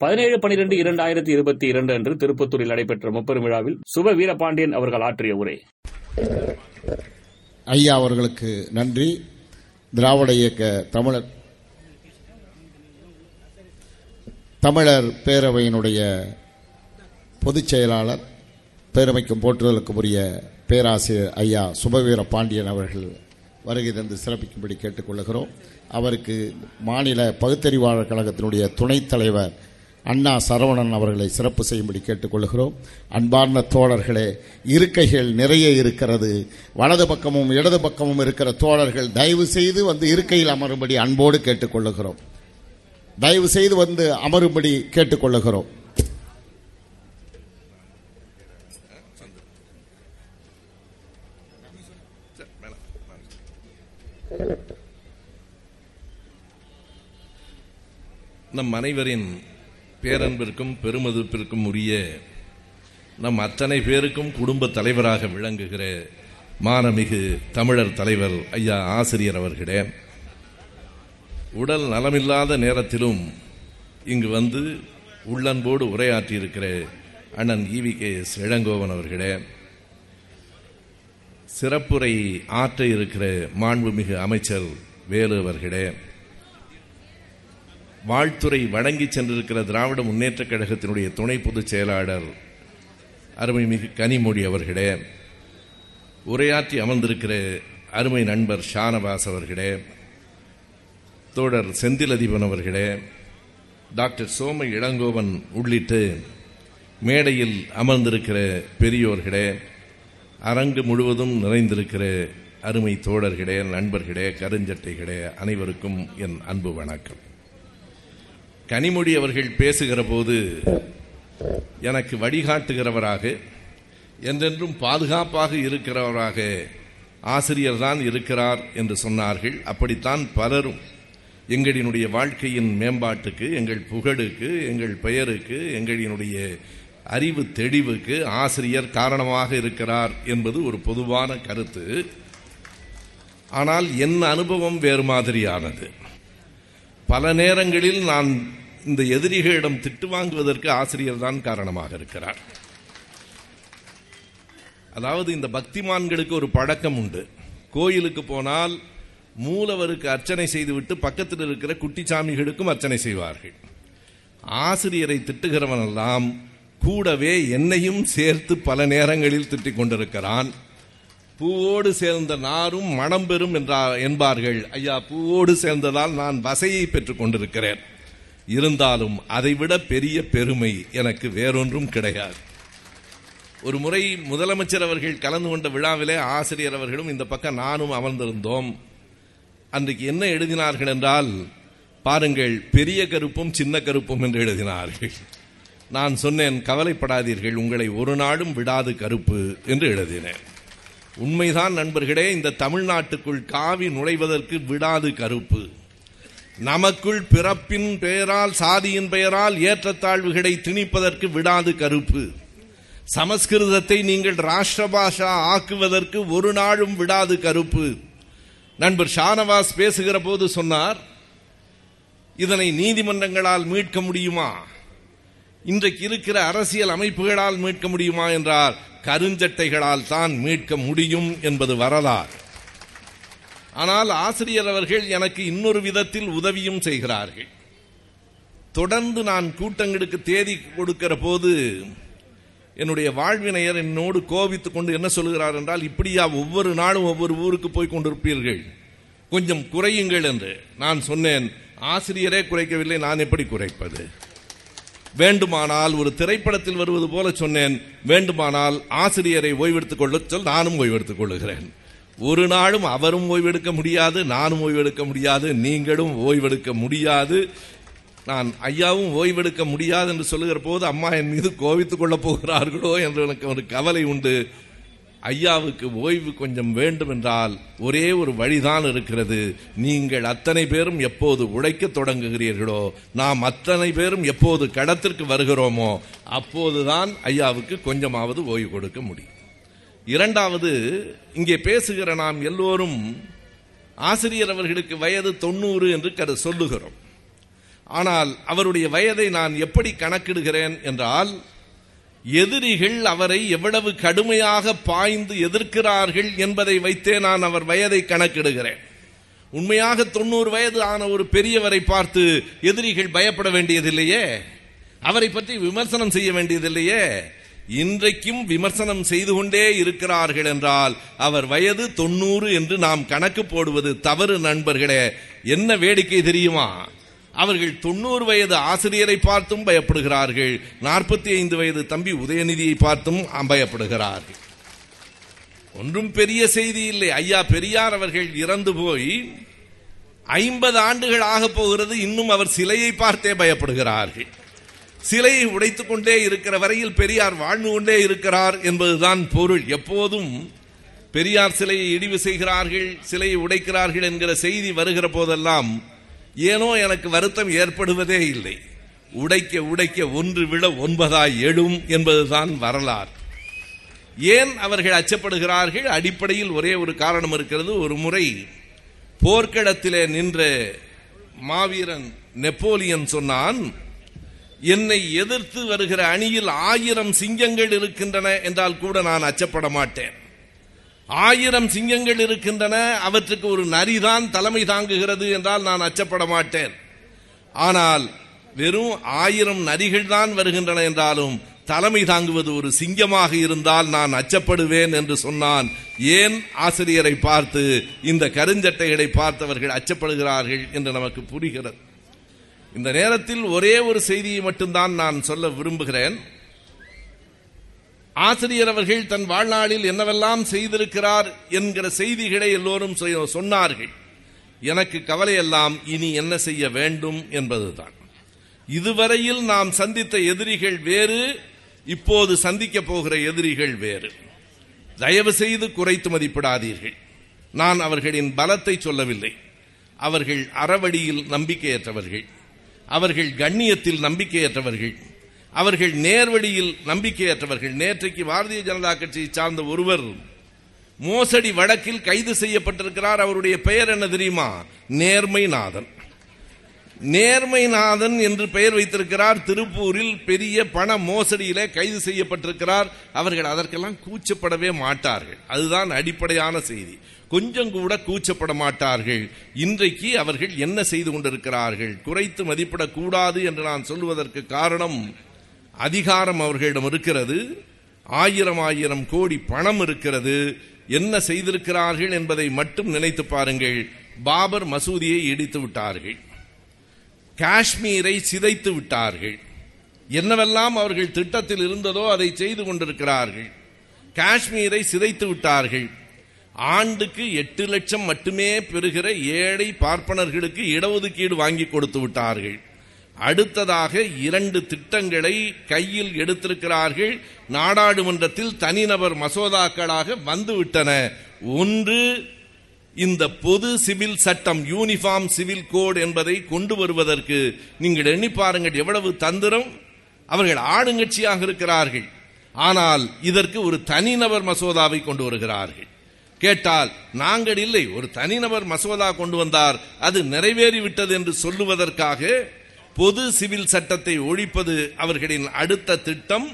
பதினேழு பனிரெண்டு இரண்டாயிரத்தி இருபத்தி இரண்டு அன்று திருப்பத்தூரில் நடைபெற்ற முப்பெரும் விழாவில் சுப வீரபாண்டியன் அவர்கள் ஆற்றிய உரை. ஐயா அவர்களுக்கு நன்றி. திராவிட இயக்க தமிழர் தமிழர் பேரவையினுடைய பொதுச் செயலாளர் பேரமைக்கும் போற்றுதலுக்கும் உரிய பேராசிரியர் ஐயா சுபவீர பாண்டியன் அவர்கள் வருகை தந்து சிறப்பிக்கும்படி கேட்டுக்கொள்கிறோம் அவருக்கு மாநில பகுத்தறிவாளர் கழகத்தினுடைய துணைத் தலைவர் அண்ணா சரவணன் அவர்களை சிறப்பு செய்யும்படி கேட்டுக்கொள்கிறோம். அன்பார்ந்த தோழர்களே இருக்கைகள் நிறைய இருக்கிறது. வலது பக்கமும் இடது பக்கமும் இருக்கிற தோழர்கள் தயவு செய்து வந்து இருக்கையில் அமரும்படி அன்போடு கேட்டுக்கொள்ளுகிறோம். தயவு செய்து வந்து அமரும்படி கேட்டுக்கொள்ளுகிறோம். நம் அனைவரின் பேரன்பிற்கும் பெருமதிப்பிற்கும் உரிய நம் அத்தனை பேருக்கும் குடும்ப தலைவராக விளங்குகிற மானமிகு தமிழர் தலைவர் ஐயா ஆசிரியர் அவர்களே உடல் நலமில்லாத நேரத்திலும் இங்கு வந்து உள்ளன்போடு உரையாற்றியிருக்கிற அண்ணன் ஈவி கே எஸ் இளங்கோவன் அவர்களே சிறப்புரை ஆற்ற இருக்கிற மாண்புமிகு அமைச்சர் வேலு அவர்களே வாழ்த்துறை வழங்கி சென்றிருக்கிற திராவிட முன்னேற்றக் கழகத்தினுடைய துணை பொதுச் செயலாளர் அருமைமிகு கனிமொழி அவர்களே உரையாற்றி அமர்ந்திருக்கிற அருமை நண்பர் ஷானவாஸ் அவர்களே தோழர் செந்திலதிபன் அவர்களே டாக்டர் சோம இளங்கோவன் உள்ளிட்டு மேடையில் அமர்ந்திருக்கிற பெரியோர்களே அரங்கு முழுவதும் நிறைந்திருக்கிற அருமை தோழர்களே நண்பர்களே கருஞ்சட்டைகளே அனைவருக்கும் என் அன்பு வணக்கம். கனிமொழி அவர்கள் பேசுகிற போது எனக்கு வழிகாட்டுகிறவராக என்றென்றும் பாதுகாப்பாக இருக்கிறவராக ஆசிரியர் தான் இருக்கிறார் என்று சொன்னார்கள். அப்படித்தான் பலரும் எங்களினுடைய வாழ்க்கையின் மேம்பாட்டுக்கு எங்கள் புகழுக்கு எங்கள் பெயருக்கு எங்களினுடைய அறிவு தெளிவுக்கு ஆசிரியர் காரணமாக இருக்கிறார் என்பது ஒரு பொதுவான கருத்து. ஆனால் என் அனுபவம் வேறு மாதிரியானது. பல நேரங்களில் நான் இந்த எதிரிகளிடம் திட்டு வாங்குவதற்கு ஆசிரியர் தான் காரணமாக இருக்கிறார். அதாவது இந்த பக்திமான்களுக்கு ஒரு பழக்கம் உண்டு. கோயிலுக்கு போனால் மூலவருக்கு அர்ச்சனை செய்துவிட்டு பக்கத்தில் இருக்கிற குட்டிச்சாமிகளுக்கும் அர்ச்சனை செய்வார்கள். ஆசிரியரை திட்டுகிறவனெல்லாம் கூடவே என்னையும் சேர்த்து பல நேரங்களில் திட்டிக் கொண்டிருக்கிறான். பூவோடு சேர்ந்த நாரும் மனம் பெறும் என்றார் என்பார்கள். ஐயா பூவோடு சேர்ந்ததால் நான் வசையை பெற்றுக் கொண்டிருக்கிறேன். இருந்தாலும் அதைவிட பெரிய பெருமை எனக்கு வேறொன்றும் கிடையாது. ஒரு முறை முதலமைச்சர் அவர்கள் கலந்து கொண்ட விழாவிலே ஆசிரியர் அவர்களும் இந்த பக்கம் நானும் அமர்ந்திருந்தோம். அன்றைக்கு என்ன எழுதினார்கள் என்றால் பாருங்கள் பெரிய கருப்பும் சின்ன கருப்பும் என்று எழுதினார்கள். நான் சொன்னேன் கவலைப்படாதீர்கள் உங்களை ஒரு நாளும் விடாது கருப்பு என்று எழுதினேன். உண்மைதான் நண்பர்களே இந்த தமிழ்நாட்டுக்குள் காவி நுழைவதற்கு விடாது கருப்பு. நமக்குள் பிறப்பின் பெயரால் சாதியின் பெயரால் ஏற்றத்தாழ்வுகளை திணிப்பதற்கு விடாது கருப்பு. சமஸ்கிருதத்தை நீங்கள் ராஷ்டிரபாஷா ஆக்குவதற்கு ஒரு நாளும் விடாது கருப்பு. நண்பர் ஷானவாஸ் பேசுகிற போது சொன்னார் இதனை நீதிமன்றங்களால் மீட்க முடியுமா? இன்றைக்கு இருக்கிற அரசியல் அமைப்புகளால் மீட்க முடியுமா? என்றால் கருஞ்சட்டைகளால் தான் மீட்க முடியும் என்பது வரலாறு. ஆனால் ஆசிரியர் அவர்கள் எனக்கு இன்னொரு விதத்தில் உதவியும் செய்கிறார்கள். தொடர்ந்து நான் கூட்டங்களுக்கு தேதி கொடுக்கிற போது என்னுடைய வாழ்வினையர் என்னோடு கோபித்துக் கொண்டு என்ன சொல்கிறார் என்றால் இப்படியா ஒவ்வொரு நாளும் ஒவ்வொரு ஊருக்கு போய் கொண்டிருப்பீர்கள். கொஞ்சம் குறையுங்கள் என்று. நான் சொன்னேன் ஆசிரியரே குறைக்கவில்லை நான் எப்படி குறைப்பது? வேண்டுமானால் ஒரு திரைப்படத்தில் வருவது போல சொன்னேன் வேண்டுமானால் ஆசிரியரை ஓய்வெடுத்துக் கொள்ள சொல் நானும் ஓய்வெடுத்துக் கொள்ளுகிறேன். ஒரு நாளும் அவரும் ஓய்வெடுக்க முடியாது நானும் ஓய்வெடுக்க முடியாது நீங்களும் ஓய்வெடுக்க முடியாது. நான் ஐயாவும் ஓய்வெடுக்க முடியாது என்று சொல்லுகிற போது அம்மா என் மீது கோவித்துக் கொள்ளப் போகிறார்களோ என்று எனக்கு ஒரு கவலை உண்டு. ஐயாவுக்கு ஓய்வு கொஞ்சம் வேண்டும் என்றால் ஒரே ஒரு வழிதான் இருக்கிறது. நீங்கள் அத்தனை பேரும் எப்போது உழைக்க தொடங்குகிறீர்களோ நாம் அத்தனை பேரும் எப்போது கடத்திற்கு வருகிறோமோ அப்போதுதான் ஐயாவுக்கு கொஞ்சமாவது ஓய்வு கொடுக்க முடியும். இரண்டாவது இங்கே பேசுகிற நாம் எல்லோரும் ஆசிரியர் அவர்களுக்கு வயது தொண்ணூறு என்று கரு சொல்லுகிறோம். ஆனால் அவருடைய வயதை நான் எப்படி கணக்கிடுகிறேன் என்றால் எதிரிகள் அவரை எவ்வளவு கடுமையாக பாய்ந்து எதிர்க்கிறார்கள் என்பதை வைத்தே நான் அவர் வயதை கணக்கிடுகிறேன். உண்மையாக தொண்ணூறு வயது ஆன ஒரு பெரியவரை பார்த்து எதிரிகள் பயப்பட வேண்டியதில்லையே? அவரை பற்றி விமர்சனம் செய்ய வேண்டியதில்லையே? இன்றைக்கும் விமர்சனம் செய்து கொண்டே இருக்கிறார்கள் என்றால் அவர் வயது தொண்ணூறு என்று நாம் கணக்கு போடுவது தவறு நண்பர்களே. என்ன வேடிக்கை தெரியுமா? அவர்கள் தொண்ணூறு வயது ஆசிரியரை பார்த்தும் பயப்படுகிறார்கள். நாற்பத்தி ஐந்து வயது தம்பி உதயநிதியை பார்த்தும் பயப்படுகிறார்கள். ஒன்றும் பெரிய செய்தி இல்லை. ஐயா பெரியார் அவர்கள் இறந்து போய் ஐம்பது ஆண்டுகள் ஆக போகிறது. இன்னும் அவர் சிலையை பார்த்தே பயப்படுகிறார்கள். சிலையை உடைத்துக் கொண்டே இருக்கிற வரையில் பெரியார் வாழ்ந்து கொண்டே இருக்கிறார் என்பதுதான் பொருள். எப்போதும் பெரியார் சிலையை இடிவு செய்கிறார்கள் சிலையை உடைக்கிறார்கள் என்கிற செய்தி வருகிற போதெல்லாம் ஏனோ எனக்கு வருத்தம் ஏற்படுவதே இல்லை. உடைக்க உடைக்க ஒன்று விழ ஒன்பதாய் எழும் என்பதுதான் வரலாறு. ஏன் அவர்கள் அச்சப்படுகிறார்கள்? அடிப்படையில் ஒரே ஒரு காரணம் இருக்கிறது. ஒரு முறை போர்க்களத்திலே நின்ற மாவீரன் நெப்போலியன் சொன்னான் என்னை எதிர்த்து வருகிற அணியில் ஆயிரம் சிங்கங்கள் இருக்கின்றன என்றால் கூட நான் அச்சப்பட மாட்டேன். ஆயிரம் சிங்கங்கள் இருக்கின்றன அவற்றுக்கு ஒரு நரிதான் தலைமை தாங்குகிறது என்றால் நான் அச்சப்பட மாட்டேன். ஆனால் வெறும் ஆயிரம் நரிகள் தான் வருகின்றன என்றாலும் தலைமை தாங்குவது ஒரு சிங்கமாக இருந்தால் நான் அச்சப்படுவேன் என்று சொன்னான். ஏன் ஆசிரியரை பார்த்து இந்த கருஞ்சட்டைகளை பார்த்தவர்கள் அச்சப்படுகிறார்கள் என்று நமக்கு புரிகிறது. இந்த நேரத்தில் ஒரே ஒரு செய்தியை மட்டும்தான் நான் சொல்ல விரும்புகிறேன். ஆசிரியர் அவர்கள் தன் வாழ்நாளில் என்னவெல்லாம் செய்திருக்கிறார் என்கிற செய்திகளை எல்லோரும் சொன்னார்கள். எனக்கு கவலையெல்லாம் இனி என்ன செய்ய வேண்டும் என்பதுதான். இதுவரையில் நாம் சந்தித்த எதிரிகள் வேறு இப்போது சந்திக்க போகிற எதிரிகள் வேறு. தயவு செய்து குறைத்து மதிப்பிடாதீர்கள். நான் அவர்களின் பலத்தை சொல்லவில்லை. அவர்கள் அறவழியில் நம்பிக்கையற்றவர்கள். அவர்கள் கண்ணியத்தில் நம்பிக்கையற்றவர்கள். அவர்கள் நேர்வழியில் நம்பிக்கையற்றவர்கள். நேற்றைக்கு பாரதிய ஜனதா கட்சியை சார்ந்த ஒருவர் மோசடி வழக்கில் கைது செய்யப்பட்டிருக்கிறார். அவருடைய பெயர் என்ன தெரியுமா? நேர்மைநாதன். நேர்மைநாதன் என்று பெயர் வைத்திருக்கிறார். திருப்பூரில் பெரிய பண மோசடியில கைது செய்யப்பட்டிருக்கிறார். அவர்கள் அதற்கெல்லாம் கூச்சப்படவே மாட்டார்கள். அதுதான் அடிப்படையான செய்தி. கொஞ்சம் கூட கூச்சப்பட மாட்டார்கள் இன்றைக்கு அவர்கள் என்ன செய்து கொண்டிருக்கிறார்கள்? குறைத்து மதிப்பிடக்கூடாது என்று நான் சொல்வதற்கு காரணம் அதிகாரம் அவர்களிடம் இருக்கிறது. ஆயிரம் ஆயிரம் கோடி பணம் இருக்கிறது. என்ன செய்திருக்கிறார்கள் என்பதை மட்டும் நினைத்து பாருங்கள். பாபர் மசூதியை இடித்து விட்டார்கள். காஷ்மீரை சிதைத்து விட்டார்கள். என்னவெல்லாம் அவர்கள் திட்டத்தில் இருந்ததோ அதை செய்து கொண்டிருக்கிறார்கள். காஷ்மீரை சிதைத்து விட்டார்கள். ஆண்டுக்கு எட்டு லட்சம் மட்டுமே பெறுகிற ஏழை பார்ப்பனர்களுக்கு இடஒதுக்கீடு வாங்கி கொடுத்து விட்டார்கள். அடுத்ததாக இரண்டு திட்டங்களை கையில் எடுத்திருக்கிறார்கள். நாடாளுமன்றத்தில் தனிநபர் மசோதாக்களாக வந்துவிட்டன. ஒன்று இந்த பொது சிவில் சட்டம் யூனிஃபார்ம் சிவில் கோட் என்பதை கொண்டு வருவதற்கு நீங்கள் எண்ணி பாருங்கள் எவ்வளவு தந்திரம். அவர்கள் ஆளுங்கட்சியாக இருக்கிறார்கள். ஆனால் இதற்கு ஒரு தனிநபர் மசோதாவை கொண்டு வருகிறார்கள். கேட்டால் நாங்கள் இல்லை ஒரு தனிநபர் மசோதா கொண்டு வந்தார் அது நிறைவேறிவிட்டது என்று சொல்லுவதற்காக பொது சிவில் சட்டத்தை ஒழிப்பது அவர்களின் அடுத்த திட்டம்.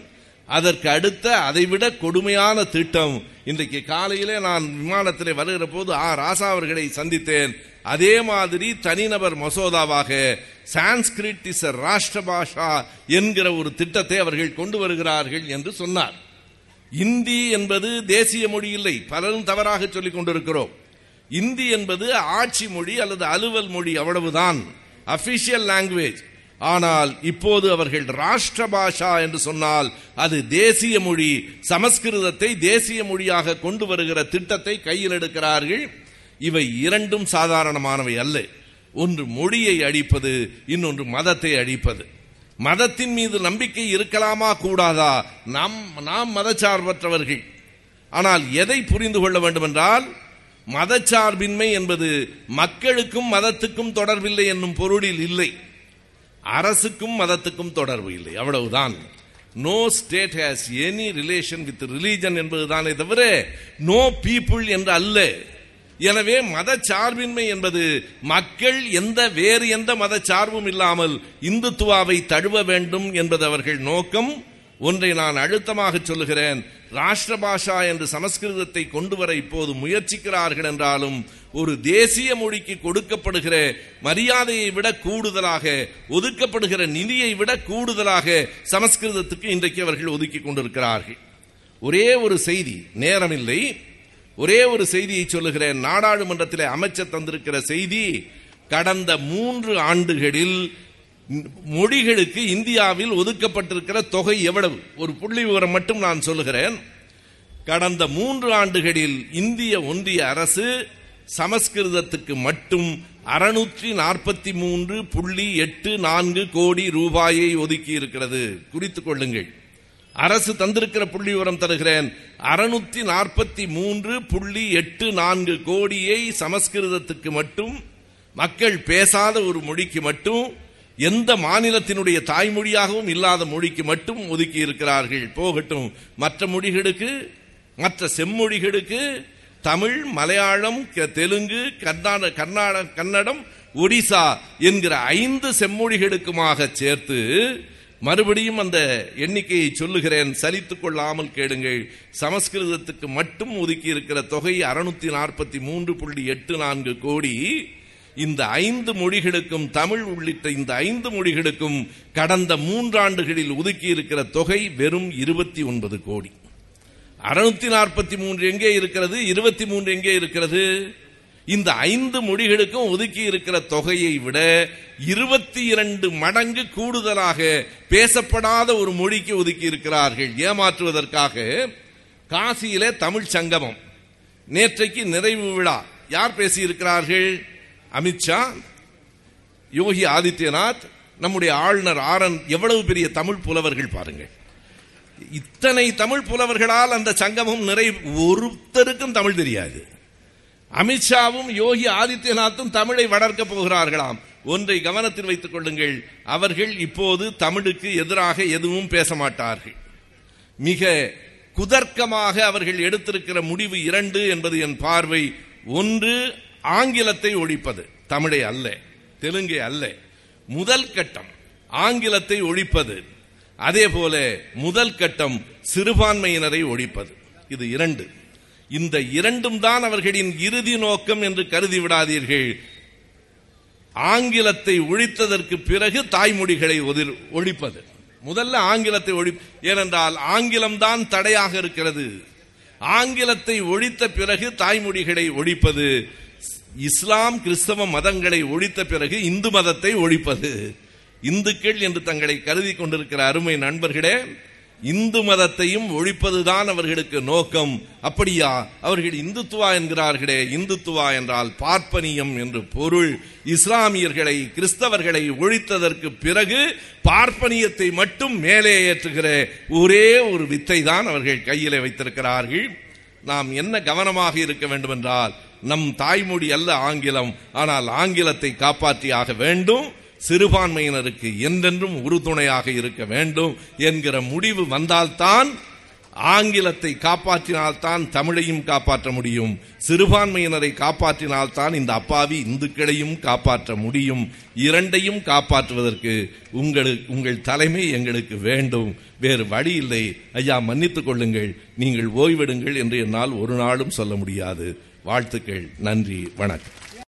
அதற்கு அடுத்த அதைவிட கொடுமையான திட்டம். இன்றைக்கு காலையிலே நான் விமானத்திலே வருகிற போது ஆ. ராசா அவர்களை சந்தித்தேன். அதே மாதிரி தனிநபர் மசோதாவாக சான்ஸ்கிரிட் இஸ் ராஷ்டிர பாஷா என்கிற ஒரு திட்டத்தை அவர்கள் கொண்டு வருகிறார்கள் என்று சொன்னார். இந்தி என்பது தேசிய மொழி இல்லை. பலரும் தவறாக சொல்லிக் கொண்டிருக்கிறோம். இந்தி என்பது ஆட்சி மொழி அல்லது அலுவல் மொழி அவ்வளவுதான். அபிஷியல் லாங்குவேஜ் ஆனால் இப்போது அவர்கள் ராஷ்டிர பாஷா என்று சொன்னால் அது தேசிய மொழி. சமஸ்கிருதத்தை தேசிய மொழியாக கொண்டு வருகிற திட்டத்தை கையில் எடுக்கிறார்கள். இவை இரண்டும் சாதாரணமானவை அல்ல. ஒன்று மொழியை அழிப்பது இன்னொன்று மதத்தை அழிப்பது. மதத்தின் மீது நம்பிக்கை இருக்கலாமா கூடாதா? நாம் நாம் மதச்சார்பற்றவர்கள். ஆனால் எதை புரிந்து கொள்ள வேண்டும் என்றால் மதச்சார்பின்மை என்பது மக்களுக்கும் மதத்துக்கும் தொடர்பில்லை என்னும் பொருளில் இல்லை. அரசுக்கும் மதத்துக்கும் தொடர்பு இல்லை. அவ்வளவுதான். No state has any relation with religion என்பதுதானே தவிர நோ பீப்புள் என்று அல்ல. எனவே மத சார்பின்மை என்பது மக்கள் எந்த வேறு எந்த மத சார்பும் இல்லாமல் இந்துத்துவாவை தழுவ வேண்டும் என்பது அவர்கள் நோக்கம். ஒன்றை நான் அழுத்தமாக சொல்லுகிறேன். ராஷ்டிர பாஷா என்று சமஸ்கிருதத்தை கொண்டு வர இப்போது முயற்சிக்கிறார்கள் என்றாலும் ஒரு தேசிய மொழிக்கு கொடுக்கப்படுகிற மரியாதையை விட கூடுதலாக ஒதுக்கப்படுகிற நிதியை விட கூடுதலாக சமஸ்கிருதத்துக்கு இன்றைக்கு அவர்கள் ஒதுக்கி கொண்டிருக்கிறார்கள். ஒரே ஒரு செய்தி நேரமில்லை. ஒரே ஒரு செய்தியை சொல்லுகிறேன். நாடாளுமன்றத்தில் அமைச்சர் தந்திருக்கிற செய்தி கடந்த மூன்று ஆண்டுகளில் மொழிகளுக்கு இந்தியாவில் ஒதுக்கப்பட்டிருக்கிற தொகை எவ்வளவு? ஒரு புள்ளி விவரம் மட்டும் நான் சொல்லுகிறேன். கடந்த மூன்று ஆண்டுகளில் இந்திய ஒன்றிய அரசு சமஸ்கிருதத்துக்கு மட்டும் அறுநூற்றி நாற்பத்தி மூன்று புள்ளி எட்டு நான்கு கோடி ரூபாயை ஒதுக்கி இருக்கிறது குறித்துக் கொள்ளுங்கள். அரசு தந்திருக்கிற புள்ளி விவரம் தருகிறேன். அறுநூத்தி நாற்பத்தி மூன்று புள்ளி எட்டு நான்கு கோடியை சமஸ்கிருதத்துக்கு மட்டும் மக்கள் பேசாத ஒரு மொழிக்கு மட்டும் எந்த மாநிலத்தினுடைய தாய்மொழியாகவும் இல்லாத மொழிக்கு மட்டும் ஒதுக்கி இருக்கிறார்கள். போகட்டும் மற்ற மொழிகளுக்கு மற்ற செம்மொழிகளுக்கு தமிழ் மலையாளம் க- தெலுங்கு கர்நாடக கர்நாடக கன்னடம் ஒடிசா என்கிற ஐந்து செம்மொழிகளுக்குமாக சேர்த்து மறுபடியும் அந்த எண்ணிக்கையை சொல்லுகிறேன். சலித்துக் கொள்ளாமல் கேளுங்கள். சமஸ்கிருதத்துக்கு மட்டும் ஒதுக்கி இருக்கிற தொகை அறுநூத்தி நாற்பத்தி மூன்று புள்ளி எட்டு நான்கு கோடி. இந்த ஐந்து மொழிகளுக்கும் தமிழ் உள்ளிட்ட இந்த ஐந்து மொழிகளுக்கும் கடந்த மூன்றாண்டுகளில் ஒதுக்கி இருக்கிற தொகை வெறும் இருபத்தி ஒன்பது கோடி. அறுநூத்தி நாற்பத்தி மூன்று எங்கே இருக்கிறது? இருபத்தி மூன்று எங்கே இருக்கிறது? இந்த ஐந்து மொழிகளுக்கும் ஒதுக்கி இருக்கிற தொகையை விட இருபத்தி இரண்டு மடங்கு கூடுதலாக பேசப்படாத ஒரு மொழிக்கு ஒதுக்கி இருக்கிறார்கள். ஏமாற்றுவதற்காக காசியிலே தமிழ் சங்கமம். நேற்றைக்கு நிறைவு விழா. யார் பேசியிருக்கிறார்கள்? அமித்ஷா யோகி ஆதித்யநாத் நம்முடைய ஆளுநர் ஆரன் எவ்வளவு பெரிய தமிழ் புலவர்கள் பாருங்கள். இத்தனை தமிழ் புலவர்களால் அந்த சங்கமம் நிறை ஒருத்தருக்கும் தமிழ் தெரியாது. அமித்ஷாவும் யோகி ஆதித்யநாத்தும் தமிழை வளர்க்க போகிறார்களாம். ஒன்றை கவனத்தில் வைத்துக் கொள்ளுங்கள். அவர்கள் இப்போது தமிழுக்கு எதிராக எதுவும் பேச மாட்டார்கள் மிக குதர்க்கமாக அவர்கள் எடுத்திருக்கிற முடிவு இரண்டு என்பது என் பார்வை. ஒன்று ஆங்கிலத்தை ஒழிப்பது. தமிழை அல்ல தெலுங்கை அல்ல. முதல் கட்டம் ஆங்கிலத்தை ஒழிப்பது. அதே போல முதல் கட்டம் சிறுபான்மையினரை ஒழிப்பது. இது இரண்டு. இந்த இரண்டும் தான் அவர்களின் இறுதி நோக்கம் என்று கருதி விடாதீர்கள். ஆங்கிலத்தை ஒழித்ததற்கு பிறகு தாய்மொழிகளை ஒதிர்- ஒழிப்பது. முதல்ல ஆங்கிலத்தை ஒழி ஏனென்றால் ஆங்கிலம்தான் தடையாக இருக்கிறது. ஆங்கிலத்தை ஒழித்த பிறகு தாய்மொழிகளை ஒழிப்பது. இஸ்லாம் கிறிஸ்தவ மதங்களை ஒழித்த பிறகு இந்து மதத்தை ஒழிப்பது. இந்துக்கள் என்று தங்களை கருதி கொண்டிருக்கிற அருமை நண்பர்களே இந்து மதத்தையும் ஒழிப்பதுதான் அவர்களுக்கு நோக்கம். அப்படியா? அவர்கள் இந்துத்துவா என்கிறார்களே. இந்துத்துவா என்றால் பார்ப்பனியம் என்று பொருள். இஸ்லாமியர்களை கிறிஸ்தவர்களை ஒழித்ததற்கு பிறகு பார்ப்பனியத்தை மட்டும் மேலே ஏற்றுகிற. ஒரே ஒரு வித்தை தான் அவர்கள் கையிலே வைத்திருக்கிறார்கள். நாம் என்ன கவனமாக இருக்க வேண்டும் என்றால் நம் தாய்மொழி அல்ல ஆங்கிலம். ஆனால் ஆங்கிலத்தை காப்பாற்றியாக வேண்டும். சிறுபான்மையினருக்கு என்றென்றும் உறுதுணையாக இருக்க வேண்டும் என்கிற முடிவு வந்தால்தான் ஆங்கிலத்தை காப்பாற்றினால்தான் தமிழையும் காப்பாற்ற முடியும். சிறுபான்மையினரை காப்பாற்றினால்தான் இந்த அப்பாவி இந்துக்களையும் காப்பாற்ற முடியும். இரண்டையும் காப்பாற்றுவதற்கு உங்களுக்கு உங்கள் தலைமை எங்களுக்கு வேண்டும். வேறு வழி இல்லை. ஐயா மன்னித்துக் கொள்ளுங்கள். நீங்கள் ஓய்வெடுங்கள் என்று என்னால் ஒரு நாளும் சொல்ல முடியாது. வாழ்த்துக்கள். நன்றி. வணக்கம்.